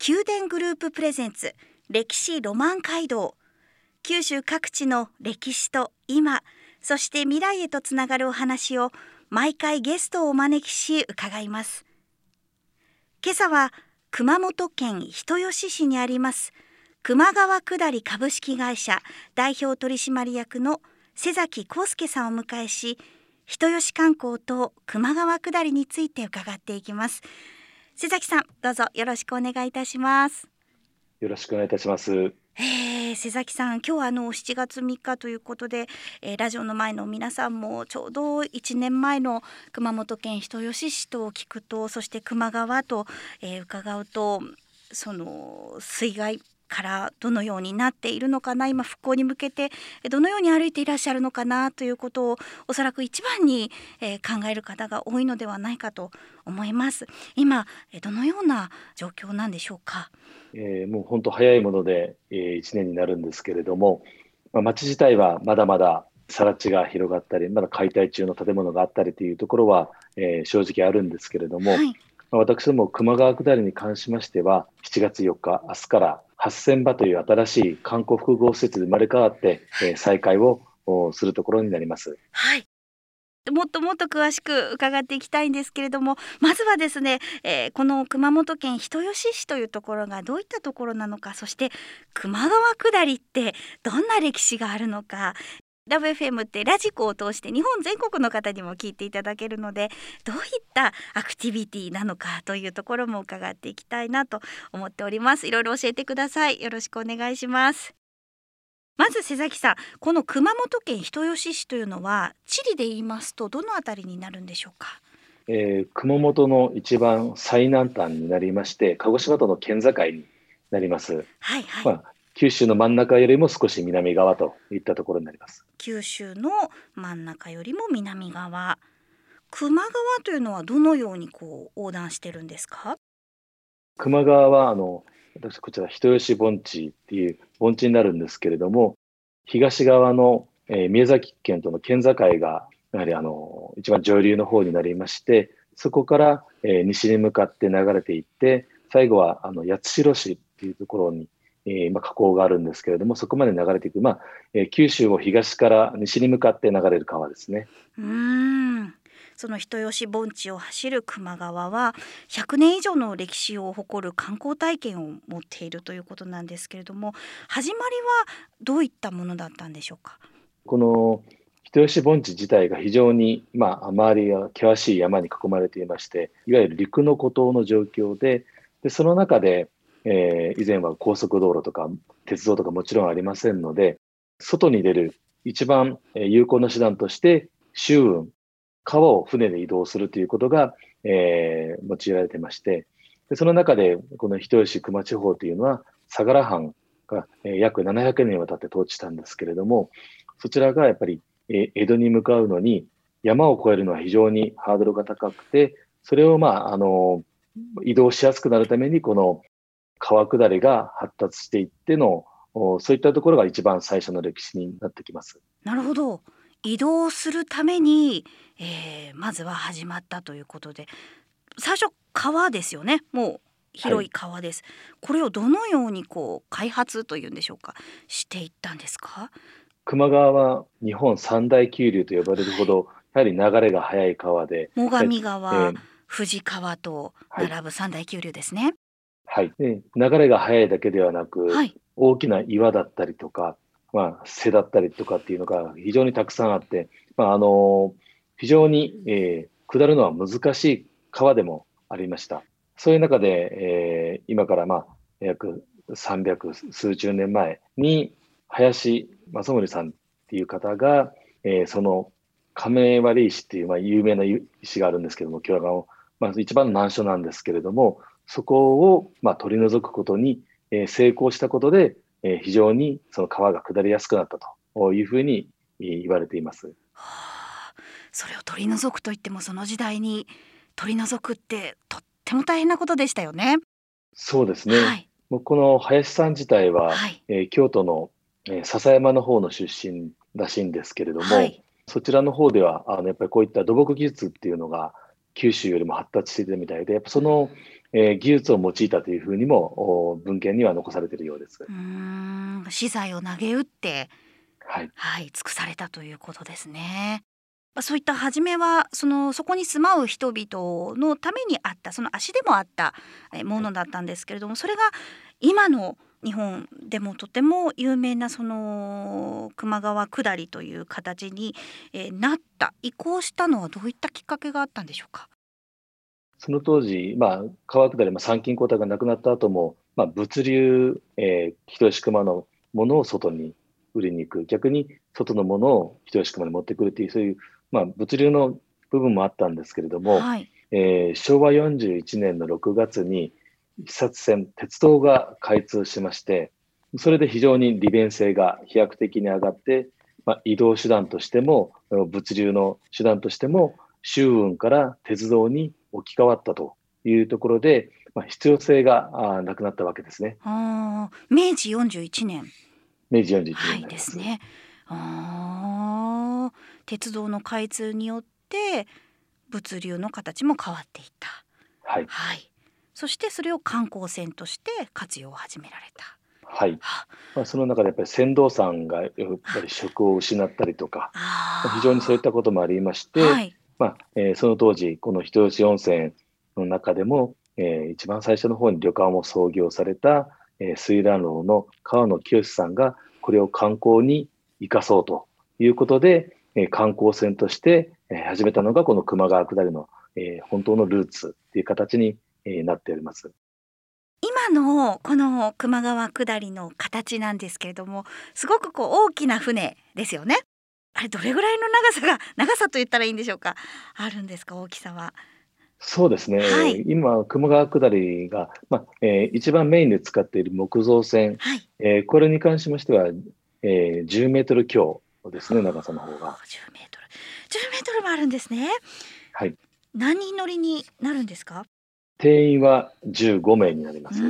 宮殿グループプレゼンツ歴史ロマン街道。九州各地の歴史と今そして未来へとつながるお話を毎回ゲストをお招きし伺います。今朝は熊本県人吉市にあります熊川下り株式会社代表取締役の瀬崎康介さんをお迎えし人吉観光と熊川下りについて伺っていきます。瀬崎さんどうぞよろしくお願いいたします。よろしくお願いいたします。えー、瀬崎さん今日はあの7月3日ということで、えー、ラジオの前の皆さんもちょうど1年前の熊本県人吉市と聞くとそして球磨川と、えー、伺うとその水害からどのようになっているのかな今復興に向けてどのように歩いていらっしゃるのかなということをおそらく一番に、えー、考える方が多いのではないかと思います。今どのような状況なんでしょうか、えー、もう本当早いもので、えー、1年になるんですけれども、まあ、町自体はまだまだ更地が広がったりまだ解体中の建物があったりというところは、えー、正直あるんですけれども、はい、私ども球磨川下りに関しましては7月4日明日から8000場という新しい観光複合施設で生まれ変わって、えー、再開をするところになります。はいもっともっと詳しく伺っていきたいんですけれどもまずはですね、えー、この熊本県人吉市というところがどういったところなのかそして球磨川下りってどんな歴史があるのかラブ FM ってラジコを通して日本全国の方にも聞いていただけるのでどういったアクティビティなのかというところも伺っていきたいなと思っておりますいろいろ教えてくださいよろしくお願いしますまず瀬崎さんこの熊本県人吉市というのは地理で言いますとどのあたりになるんでしょうか？えー、熊本の一番最南端になりまして鹿児島との県境になります。はいはい。まあ、九州の真ん中よりも少し南側といったところになります。九州の真ん中よりも南側。球磨川というのはどのようにこう横断してるんですか？球磨川はあの私こちら人吉盆地っていう盆地になるんですけれども、東側の、えー、宮崎県との県境がやはりあの一番上流の方になりまして、そこから、えー、西に向かって流れていって、最後はあの八代市っていうところにえー、まあ、河口があるんですけれども、そこまで流れていく、まあえー、九州を東から西に向かって流れる川ですね。うん。その人吉盆地を走る球磨川は100年以上の歴史を誇る観光体験を持っているということなんですけれども始まりはどういったものだったんでしょうか？この人吉盆地自体が非常に、まあ、周りが険しい山に囲まれていましていわゆる陸の孤島の状況ででその中でえー、以前は高速道路とか鉄道とかもちろんありませんので、外に出る一番有効な手段として、周運、川を船で移動するということが、えー、用いられてまして、でその中で、この人吉球磨地方というのは、相良藩が、約700年にわたって統治したんですけれども、そちらがやっぱり、江戸に向かうのに、山を越えるのは非常にハードルが高くて、それを、まあ、あの、移動しやすくなるために、この川下りが発達していってのそういったところが一番最初の歴史になってきます。なるほど。移動するために、えー、まずは始まったということで。最初川ですよね。もう広い川です、はい、これをどのようにこう開発というんでしょうか。していったんですか？球磨川は日本三大急流と呼ばれるほど、はい、やはり流れが速い川で。最上川、えー、富士川と並ぶ三大急流ですね、はい、で流れが速いだけではなく、はい、大きな岩だったりとか、まあ、瀬だったりとかっていうのが非常にたくさんあって、まあ、あの非常に、えー、下るのは難しい川でもありました。そういう中で、えー、今からまあ約300数十年前に林正則さんっていう方が、えー、その亀割石っていう、まあ、有名な石があるんですけども、京川の、まあ、一番の難所なんですけれども、そこを、まあ、取り除くことに、えー、成功したことで、えー、非常にその川が下りやすくなったというふうに言われています。はあ、それを取り除くといってもその時代に取り除くってとっても大変なことでしたよね。そうですね。はい、もうこの林さん自体は、はい、えー、京都の、えー、笹山の方の出身らしいんですけれども、はい、そちらの方ではあのやっぱりこういった土木技術っていうのが九州よりも発達しているみたいで、やっぱその、えー、技術を用いたというふうにも文献には残されているようです。うん資材を投げ打って、はい、はい、尽くされたということですね。そういった初めはそのそこに住まう人々のためにあったその足でもあったものだったんですけれどもそれが今の日本でもとても有名なその球磨川下りという形に、えなった。移行したのはどういったきっかけがあったんでしょうか？その当時、まあ、川下り、まあ、参勤交代がなくなった後も、まあ、物流、えー、人吉熊のものを外に売りに行く。逆に外のものを人吉熊に持ってくるというそういうまあ、物流の部分もあったんですけれども、はい、えー、昭和41年の6月に視察船、鉄道が開通しまして、それで非常に利便性が飛躍的に上がって、まあ、移動手段としても、物流の手段としても、周運から鉄道に置き換わったというところで、まあ、必要性がなくなったわけですね。あ明治41年。明治41年、はい、ですね。あ鉄道の開通によって物流の形も変わっていった。はい、はい、そしてそれを観光船として活用を始められた。はい、まあ、その中でやっぱり船頭さんがやっぱり職を失ったりとか、非常にそういったこともありまして、はい、まあえー、その当時、この人吉温泉の中でも、えー、一番最初の方に旅館を創業された、えー、水蘭楼の川野清さんが、これを観光に生かそうということで、え観光船として、え始めたのがこの球磨川下りの、え本当のルーツという形に、えなっております。今のこの球磨川下りの形なんですけれどもすごくこう大きな船ですよねあれどれぐらいの長さが 長さと言ったらいいんでしょうか？あるんですか？大きさはそうですね、はい、今、熊川下りが、まあえー、一番メインで使っている木造船、はい、えー、これに関しましては、えー、10メートル強ですね、長さの方が。10メートル。10メートルもあるんですね。はい。何人乗りになるんですか？定員は15名になります。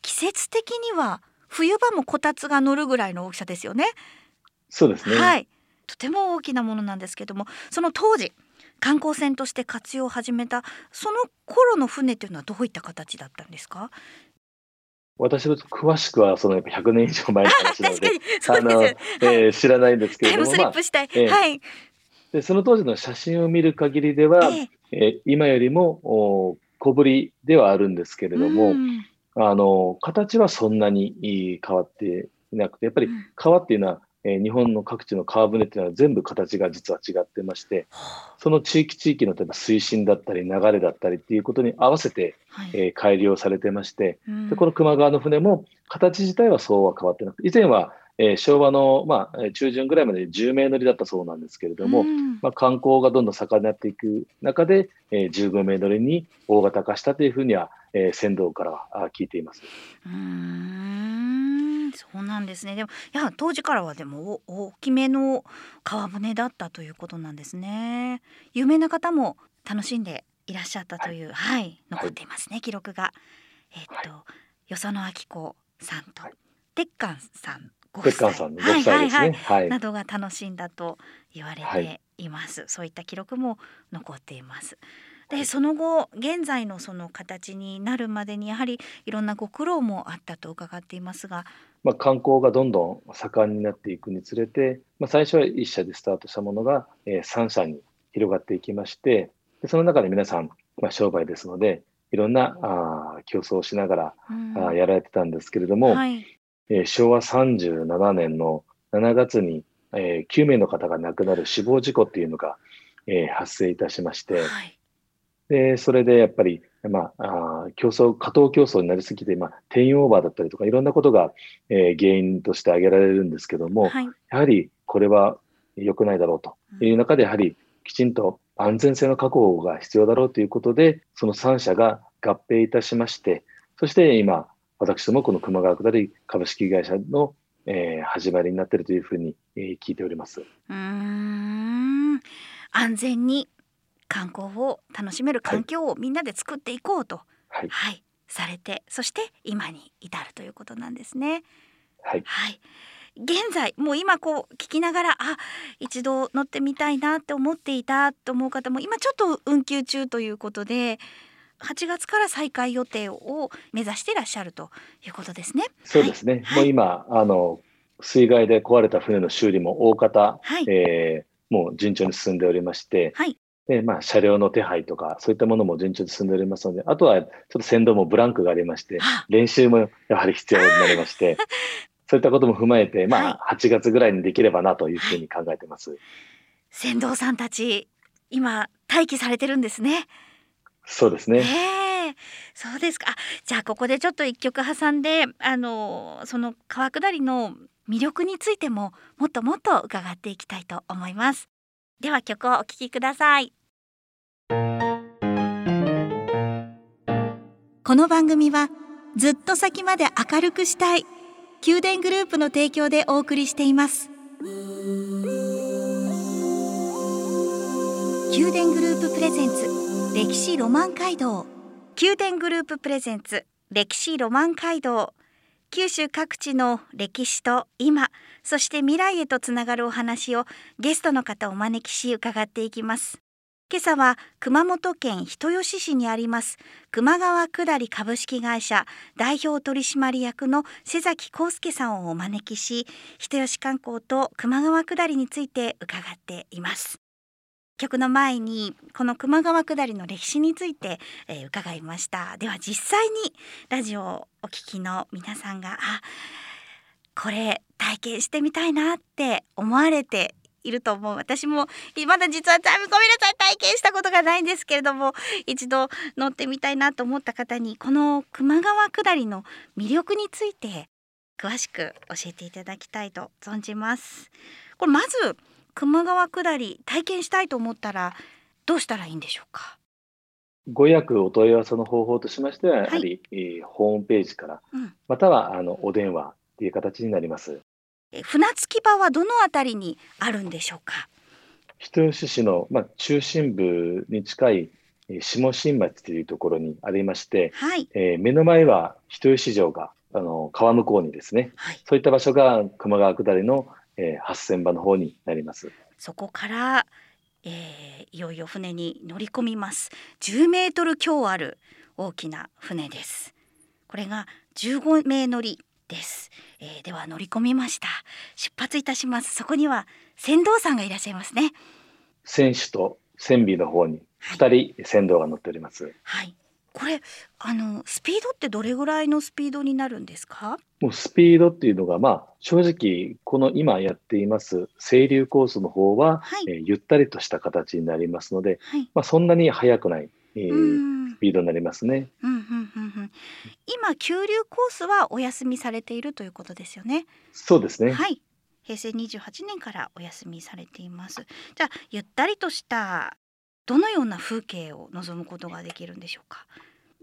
季節的には冬場もこたつが乗るぐらいの大きさですよね。そうですね。はい。とても大きなものなんですけども、その当時観光船として活用を始めたその頃の船というのはどういった形だったんですか？私の詳しくはその100年以上前の話なので、あの、えー、知らないんですけれども、まあえー、はい。でその当時の写真を見る限りでは、えー、えー、今よりもお小ぶりではあるんですけれども、あの形はそんなに変わっていなくて、やっぱり川っていうのはえー、日本の各地の川船っていうのは全部形が実は違ってまして、その地域地域の例えば水深だったり流れだったりっていうことに合わせて、はい、えー、改良されてまして、でこの球磨川の船も形自体はそうは変わってなくて、以前はえー、昭和の、まあ、中旬ぐらいまで10名乗りだったそうなんですけれども、うん、まあ、観光がどんどん盛んになっていく中で、えー、15名乗りに大型化したというふうには、えー、船頭からは聞いています。うん。そうなんですね。でもいや当時からはでも大きめの川舟だったということなんですね。有名な方も楽しんでいらっしゃったという、はい、はい、残っていますね、はい、記録が。えー、っと、はい、与謝野明子さんと、鉄管さんご夫妻。さんのご夫妻ですね、はい、などが楽しんだと言われてい。ます、はい、そういった記録も残っています。でその後現在のその形になるまでにやはりいろんなご苦労もあったと伺っていますが、まあ、観光がどんどん盛んになっていくにつれて、まあ、最初は1社でスタートしたものが、えー、3社に広がっていきましてでその中で皆さん、まあ、商売ですのでいろんなあ競争をしながら、うん、あやられてたんですけれども、はい、えー、昭和37年の7月に、えー、9名の方が亡くなる死亡事故っていうのが、えー、発生いたしまして、はい、でそれでやっぱり、まあ、あ競争過当競争になりすぎて、まあ、定員オーバーだったりとかいろんなことが、えー、原因として挙げられるんですけども、はい、やはりこれは良くないだろうと。いう中でやはり、きちんと安全性の確保が必要だろうということで、その3社が合併いたしまして、そして今、私どもこの熊川下り株式会社の、えー、始まりになっているというふうに、えー、聞いております。うん。安全に観光を楽しめる環境をみんなで作っていこうと、はい、はい、されてそして今に至るということなんですね。はい、はい、現在もう今こう聞きながらあ一度乗ってみたいなって思っていたと思う方も今ちょっと運休中ということで8月から再開予定を目指していらっしゃるということですね。そうですね、はい、もう今あの水害で壊れた船の修理も大方、はい、えー、もう順調に進んでおりまして、はい、でまあ、車両の手配とか、そういったものも順調に進んでおりますので、あとはちょっと先導もブランクがありまして、練習もやはり必要になりまして、そういったことも踏まえて、まあ、8月ぐらいにできればなというふうに考えてます。船頭さんたち、今、待機されてるんですね。そうですね。えー、そうですか。じゃあここでちょっと一曲挟んで、あのその川下りの魅力についてももっともっと伺っていきたいと思います。では曲をお聴きください。この番組はずっと先まで明るくしたい宮殿グループの提供でお送りしています。宮殿グループプレゼンツ歴史ロマン街道。宮殿グループプレゼンツ歴史ロマン街道。九州各地の歴史と今そして未来へとつながるお話をゲストの方をお招きし伺っていきます。今朝は熊本県人吉市にあります熊川下り株式会社代表取締役の瀬崎康介さんをお招きし人吉観光と熊川下りについて伺っています。曲の前にこの球磨川下りの歴史について、えー、伺いましたでは実際にラジオをお聞きの皆さんがあこれ体験してみたいなって思われていると思う私もまだ実はタイムごめんなさい体験したことがないんですけれども一度乗ってみたいなと思った方にこの球磨川下りの魅力について詳しく教えていただきたいと存じます。これまず球磨川下り体験したいと思ったらどうしたらいいんでしょうか？ご予約お問い合わせの方法としましては、やはり、はい、えー、ホームページから、うん、またはあのお電話という形になります。え船着き場はどのあたりにあるんでしょうか？人吉市の、まあ、中心部に近い下新町というところにありまして、はい。えー、目の前は人吉城があの川向こうにですね、はい、そういった場所が球磨川下りのえー、8000番の方になります。そこから、えー、いよいよ船に乗り込みます。10メートル強ある大きな船です。これが15名乗りです、えー、では乗り込みました。出発いたします。そこには船頭さんがいらっしゃいますね。船首と船尾の方に2人船頭が乗っております、はいこれあのスピードってどれぐらいのスピードになるんですか？もうスピードっていうのが、まあ、正直この今やっています清流コースの方は、はい、えー、ゆったりとした形になりますので、はい、まあ、そんなに速くない、えー、スピードになりますね、うんうんうんうん、今急流コースはお休みされているということですよね？そうですね。はい。平成28年からお休みされています。じゃあゆったりとしたどのような風景を望むことができるんでしょうか？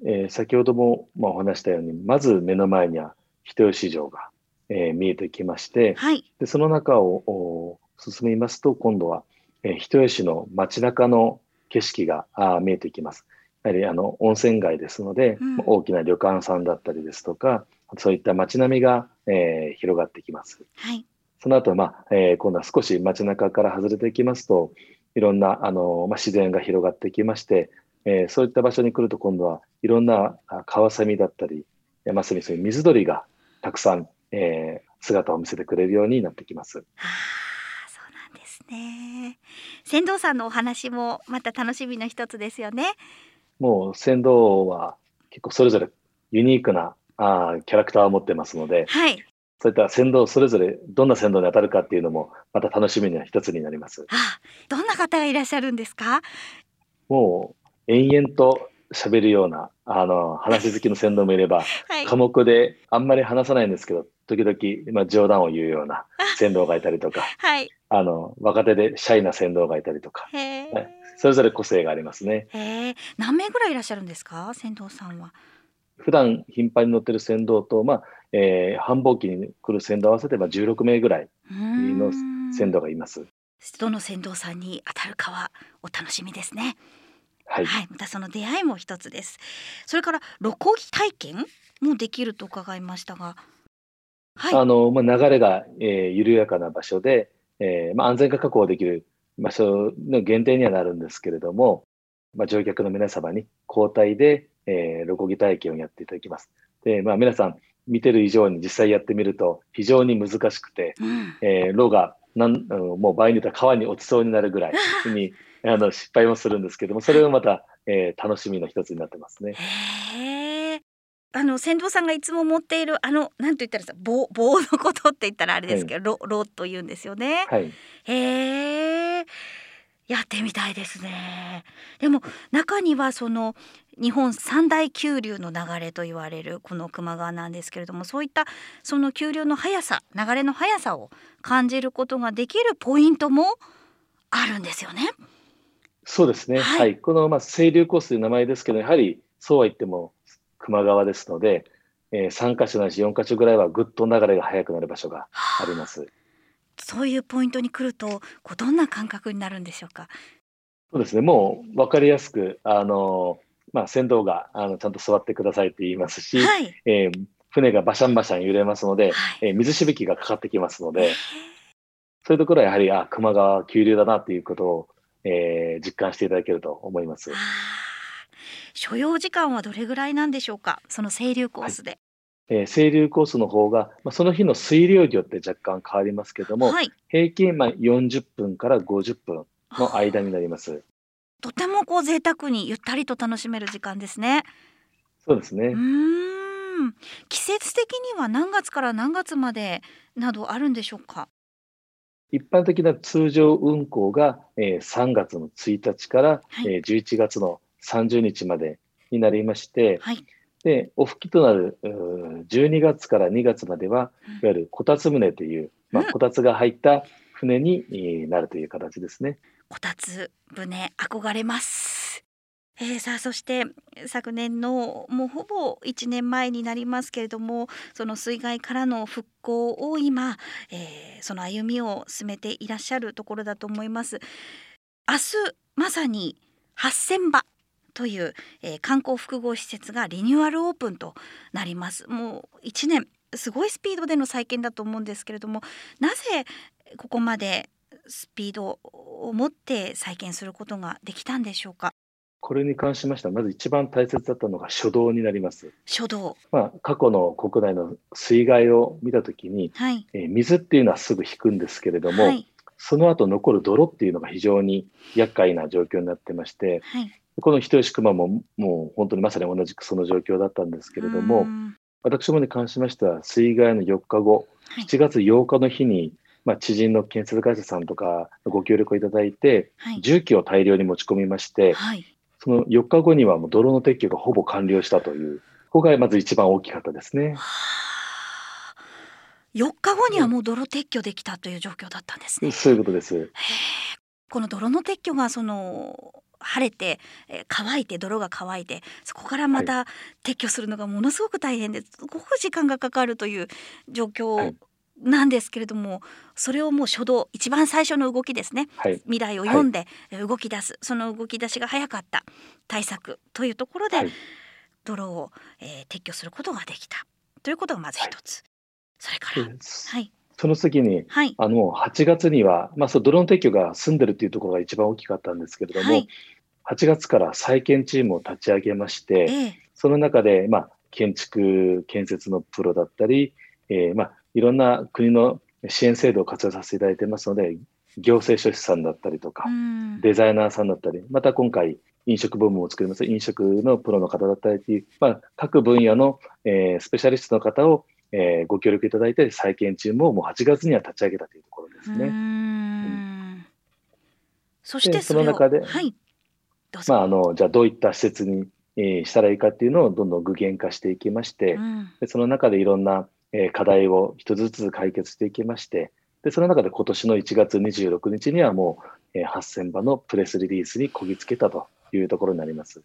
えー、先ほども、まあ、お話したようにまず目の前には人吉城が、えー、見えてきまして、はい、でその中を進みますと今度は、えー、人吉の街中の景色があ見えてきます。やはりあの温泉街ですので、うん、大きな旅館さんだったりですとかそういった街並みが、えー、広がってきます。はい、その後、まあえー、今度は少し街中から外れていきますと、いろんなあの、まあ、自然が広がってきまして、えー、そういった場所に来ると今度はいろんなカワセミだったり、まさにそういう水鳥がたくさん、えー、姿を見せてくれるようになってきます。はあ、そうなんですね。船頭さんのお話もまた楽しみの一つですよね。もう船頭は結構それぞれユニークなあキャラクターを持ってますので、はい、そういった船頭それぞれどんな船頭に当たるかっていうのもまた楽しみの一つになります。あどんな方がいらっしゃるんですか？もう延々と喋るようなあの話好きの船頭もいれば、はい、寡黙であんまり話さないんですけど時々、まあ、冗談を言うような 船頭がいたりとか、はい、あの、若手でシャイな船頭がいたりとか、それぞれ個性がありますね。何名ぐらいいらっしゃるんですか、船頭さんは。普段頻繁に乗ってる船頭と、まあ、えー繁忙期に来る船頭合わせて、まあ、16名ぐらいのん船頭がいます。どの船頭さんに当たるかはお楽しみですね。はい。はい、またその出会いも一つです。それから露漕ぎ体験もできると伺いましたが、はい、あの、まあ、流れが、えー緩やかな場所で、えーまあ、安全が確保できる場所の限定にはなるんですけれども、まあ、乗客の皆様に交代で、えー、露漕ぎ体験をやっていただきます。で、まあ、皆さん見てる以上に実際やってみると非常に難しくて、うん、えー、炉がなん、もう場合によっては川に落ちそうになるぐらい にあの失敗もするんですけども、それをまた、えー楽しみの一つになってますね。あの船頭さんがいつも持っているあのなんと言ったら棒棒のことって言ったらあれですけど、ロロと言うんですよね。はい。へえ。やってみたいですね。でも中にはその日本三大急流の流れと言われるこの球磨川なんですけれどもそういったその急流の速さ流れの速さを感じることができるポイントもあるんですよね。そうですね。はいはい。この、まあ、清流コースという名前ですけど、やはりそうは言っても球磨川ですので、えー、3箇所ないし4箇所ぐらいはぐっと流れが速くなる場所があります。そういうポイントに来るとこうどんな感覚になるんでしょうか？そうですね。もう分かりやすく、あの、まあ、船頭があのちゃんと座ってくださいって言いますし、はい。えー船がバシャンバシャン揺れますので、はい。えー水しぶきがかかってきますので、そういうところはやはり、あ、球磨川急流だなっていうことを、えー実感していただけると思います所要時間はどれぐらいなんでしょうか？その清流コースで。えー清流コースの方が、まあ、その日の水量によって若干変わりますけども、はい。平均まあ40分から50分の間になります。とてもこう贅沢にゆったりと楽しめる時間ですね。そうですねう。ーん。季節的には何月から何月までなどあるんでしょうか？一般的な通常運行が、えー3月の1日から、はいえー11月の30日までになりまして、はい。で、オフ期となるうー12月から2月までは、うんいわゆるこたつ船という、まあ、うんこたつが入った船にえーなるという形ですね。こたつ船憧れます。えー、さあそして昨年のもうほぼ1年前になりますけれどもその水害からの復興を今、えーその歩みを進めていらっしゃるところだと思います。明日まさに8000場という、えー観光複合施設がリニューアルオープンとなります。もう1年すごいスピードでの再建だと思うんですけれどもなぜここまでスピードを持って再建することができたんでしょうか？これに関しましては、まず一番大切だったのが初動になります。初動。まあ、過去の国内の水害を見たときに、はい。えー水っていうのはすぐ引くんですけれども、はい。その後残る泥っていうのが非常に厄介な状況になってまして、はい。この人吉熊ももう本当にまさに同じくその状況だったんですけれども、ん。私どもに関しましては、水害の4日後、はい。7月8日の日に、まあ、知人の建設会社さんとかのご協力をいただいて、はい。重機を大量に持ち込みまして、はい。その4日後にはもう泥の撤去がほぼ完了したという、ここがまず一番大きかったですね。はあ。4日後にはもう泥撤去できたという状況だったんですね。そういうことです。この泥の撤去がその晴れて、えー乾いて泥が乾いてそこからまた撤去するのがものすごく大変ですごく時間がかかるという状は況いなんですけれども、それをもう初動一番最初の動きですね。はい。未来を読んでえー動き出す、その動き出しが早かった。対策というところで、はい。泥を、えー撤去することができた。ということがまず一つ、それから、ではい。その次に、はい。あの、8月には、まあ、そう、泥の撤去が済んでるっていうところが一番大きかったんですけれども、はい。8月から再建チームを立ち上げまして、ええ。その中で、まあ、建築、建設のプロだったり、えーまあ、いろんな国の支援制度を活用させていただいてますので、行政書士さんだったりとかう、ん。デザイナーさんだったり、また今回、飲食部門を作ります飲食のプロの方だったりという、まあ、各分野の、えースペシャリストの方を、えーご協力いただいて、再建チームをもう8月には立ち上げたというところですね。ん。そしてでその中ではい。どうぞ、まあ、あのじゃあどういった施設に、えーしたらいいかっていうのをどんどん具現化していきまして、うん。でその中でいろんな、えー課題を一つずつ解決していきまして、で、その中で今年の1月26日にはもう、えー、8000羽のプレスリリースにこぎつけたというところになります。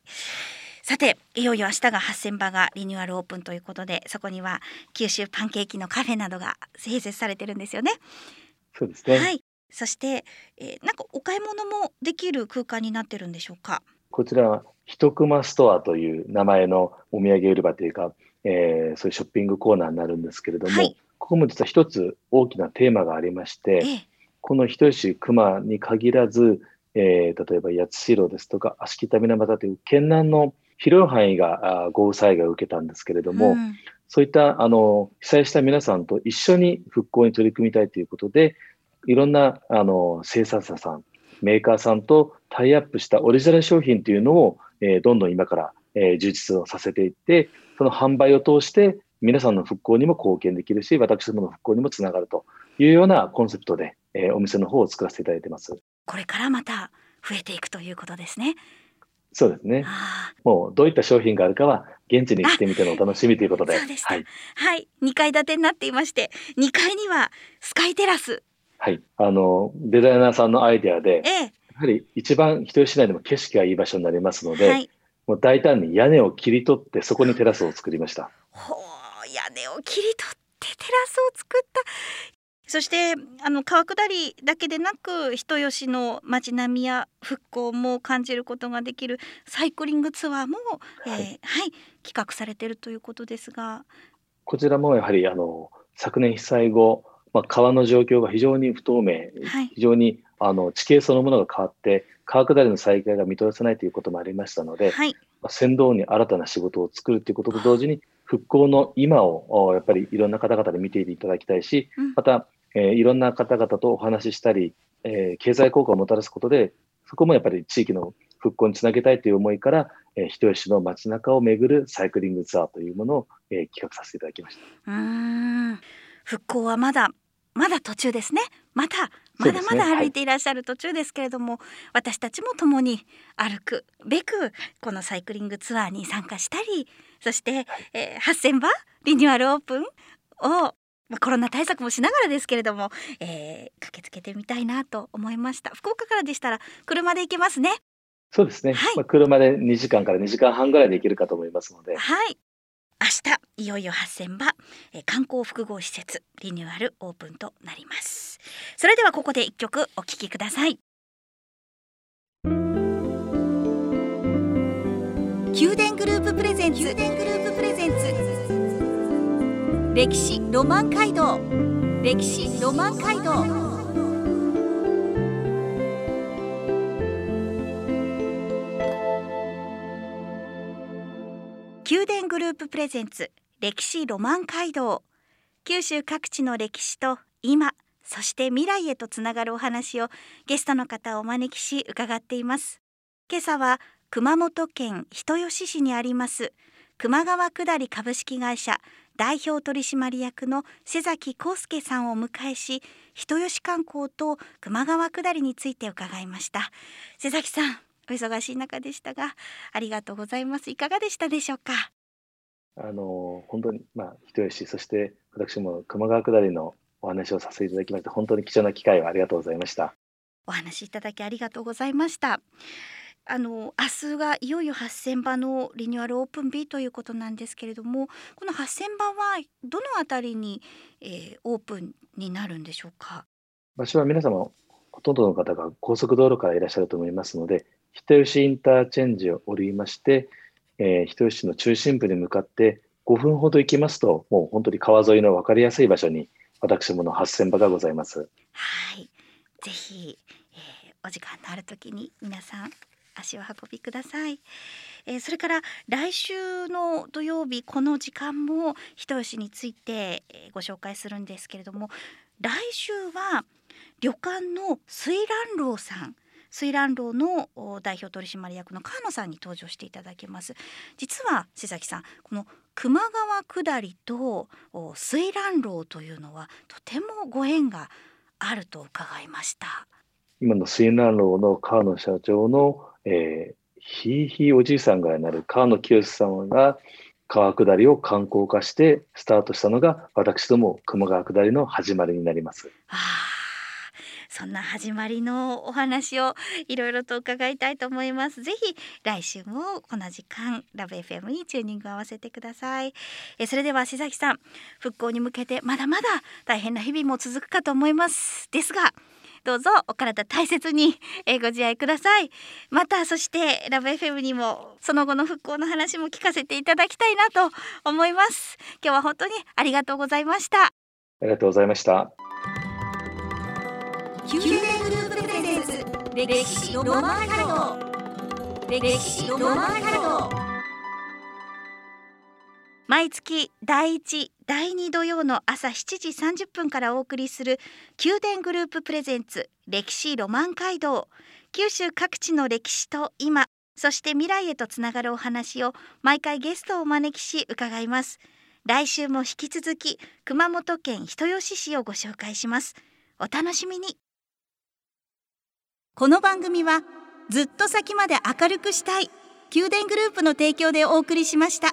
さていよいよ明日が8000羽がリニューアルオープンということでそこには九州パンケーキのカフェなどが併設されてるんですよね。そうですね、はい、そして、えー、なんかお買い物もできる空間になってるんでしょうか？こちらは一熊ストアという名前のお土産売り場というか、えー、そういうショッピングコーナーになるんですけれども、はい、ここも実は一つ大きなテーマがありまして、ええ、この人吉熊に限らず、えー、例えば八代ですとか足北水俣という県南の広い範囲が豪雨災害を受けたんですけれども、うん、そういったあの被災した皆さんと一緒に復興に取り組みたいということで、いろんなあの生産者さん、メーカーさんとタイアップしたオリジナル商品というのを、えー、どんどん今から、えー、充実をさせていって、その販売を通して皆さんの復興にも貢献できるし、私どもの復興にもつながるというようなコンセプトで、えー、お店の方を作らせていただいてます。これからまた増えていくということですね。そうですね。もうどういった商品があるかは現地に来てみてのお楽しみということで。ではい、はい、2階建てになっていまして、2階にはスカイテラス。はい、あのデザイナーさんのアイデアで、ええ、やはり一番人吉市内でも景色がいい場所になりますので、はい、もう大胆に屋根を切り取ってそこにテラスを作りました。ほう屋根を切り取ってテラスを作った。そしてあの川下りだけでなく人吉の街並みや復興も感じることができるサイクリングツアーも、はい、えーはい、企画されているということですが。こちらもやはりあの昨年被災後、まあ、川の状況が非常に不透明、はい、非常にあの地形そのものが変わって川下りの再開が見通せないということもありましたので、はいまあ、船頭に新たな仕事を作るということと同時に復興の今をやっぱりいろんな方々で見ていただきたいし、またえー、いろんな方々とお話ししたり、えー、経済効果をもたらすことで、そこもやっぱり地域の復興につなげたいという思いから、えー、人吉の街中を巡るサイクリングツアーというものを、えー、企画させていただきました。うん復興はまだまだ途中ですね。またまだまだ歩いていらっしゃる途中ですけれども、ね。はい、私たちも共に歩くべくこのサイクリングツアーに参加したり、そして、はい、えー、8000羽リニューアルオープンをまあ、コロナ対策もしながらですけれども、えー、駆けつけてみたい。なと思いました福岡からでしたら車で行けますねそうですね、はい、まあ、車で2時間から2時間半ぐらいで行けるかと思いますので。はい。明日いよいよ8000羽、えー、観光複合施設リニューアルオープンとなります。それではここで一曲お聴きください。宮殿グループプレゼンツ宮殿グループプレゼンツ。歴史ロマン街道。歴史ロマン街道。宮殿グループプレゼンツ。歴史ロマン街道。九州各地の歴史と今そして未来へとつながるお話をゲストの方をお招きし伺っています。今朝は熊本県人吉市にあります熊川下り株式会社代表取締役の瀬崎康介さんをお迎えし人吉観光と熊川下りについて伺いました。瀬崎さんお忙しい中でしたがありがとうございます。いかがでしたでしょうか？あの本当にまあ人吉そして私も熊川下りのお話をさせていただきまして本当に貴重な機会をありがとうございました。お話いただきありがとうございました。あの明日がいよいよ8000羽のリニューアルオープン日ということなんですけれどもこの8000羽はどのあたりに、えー、オープンになるんでしょうか？場所は皆様ほとんどの方が高速道路からいらっしゃると思いますので人吉インターチェンジを降りまして、えー、人吉の中心部に向かって5分ほど行きますともう本当に川沿いの分かりやすい場所に私もの8000羽がございます。はいぜひ、えー、お時間のある時に皆さん足を運びください、えー、それから来週の土曜日この時間も人吉について、えー、ご紹介するんですけれども来週は旅館の水蘭楼さん水蘭楼の代表取締役の川野さんに登場していただけます実は瀬崎さんこの球磨川下りと水蘭楼というのはとてもご縁があると伺いました今の水蘭楼の川野社長のえー、ひいひいおじいさんがなる川野清さんが川下りを観光化してスタートしたのが私ども熊川下りの始まりになります。あそんな始まりのお話をいろいろと伺いたいと思います。ぜひ来週もこの時間ラブ FM にチューニング合わせてください。えそれでは志崎さん復興に向けてまだまだ大変な日々も続くかと思います。ですがどうぞお体大切にご自愛ください。またそしてラブ FM にもその後の復興の話も聞かせていただきたいなと思います。今日は本当にありがとうございました。ありがとうございました。宮殿グループプレゼンツ歴史ロマンハルト。歴史ロマンハルト。毎月第1第2土曜の朝7時30分からお送りする宮殿グループプレゼンツ歴史ロマン街道。九州各地の歴史と今そして未来へとつながるお話を毎回ゲストをお招きし伺います。来週も引き続き熊本県人吉市をご紹介します。お楽しみに。この番組はずっと先まで明るくしたい宮殿グループの提供でお送りしました。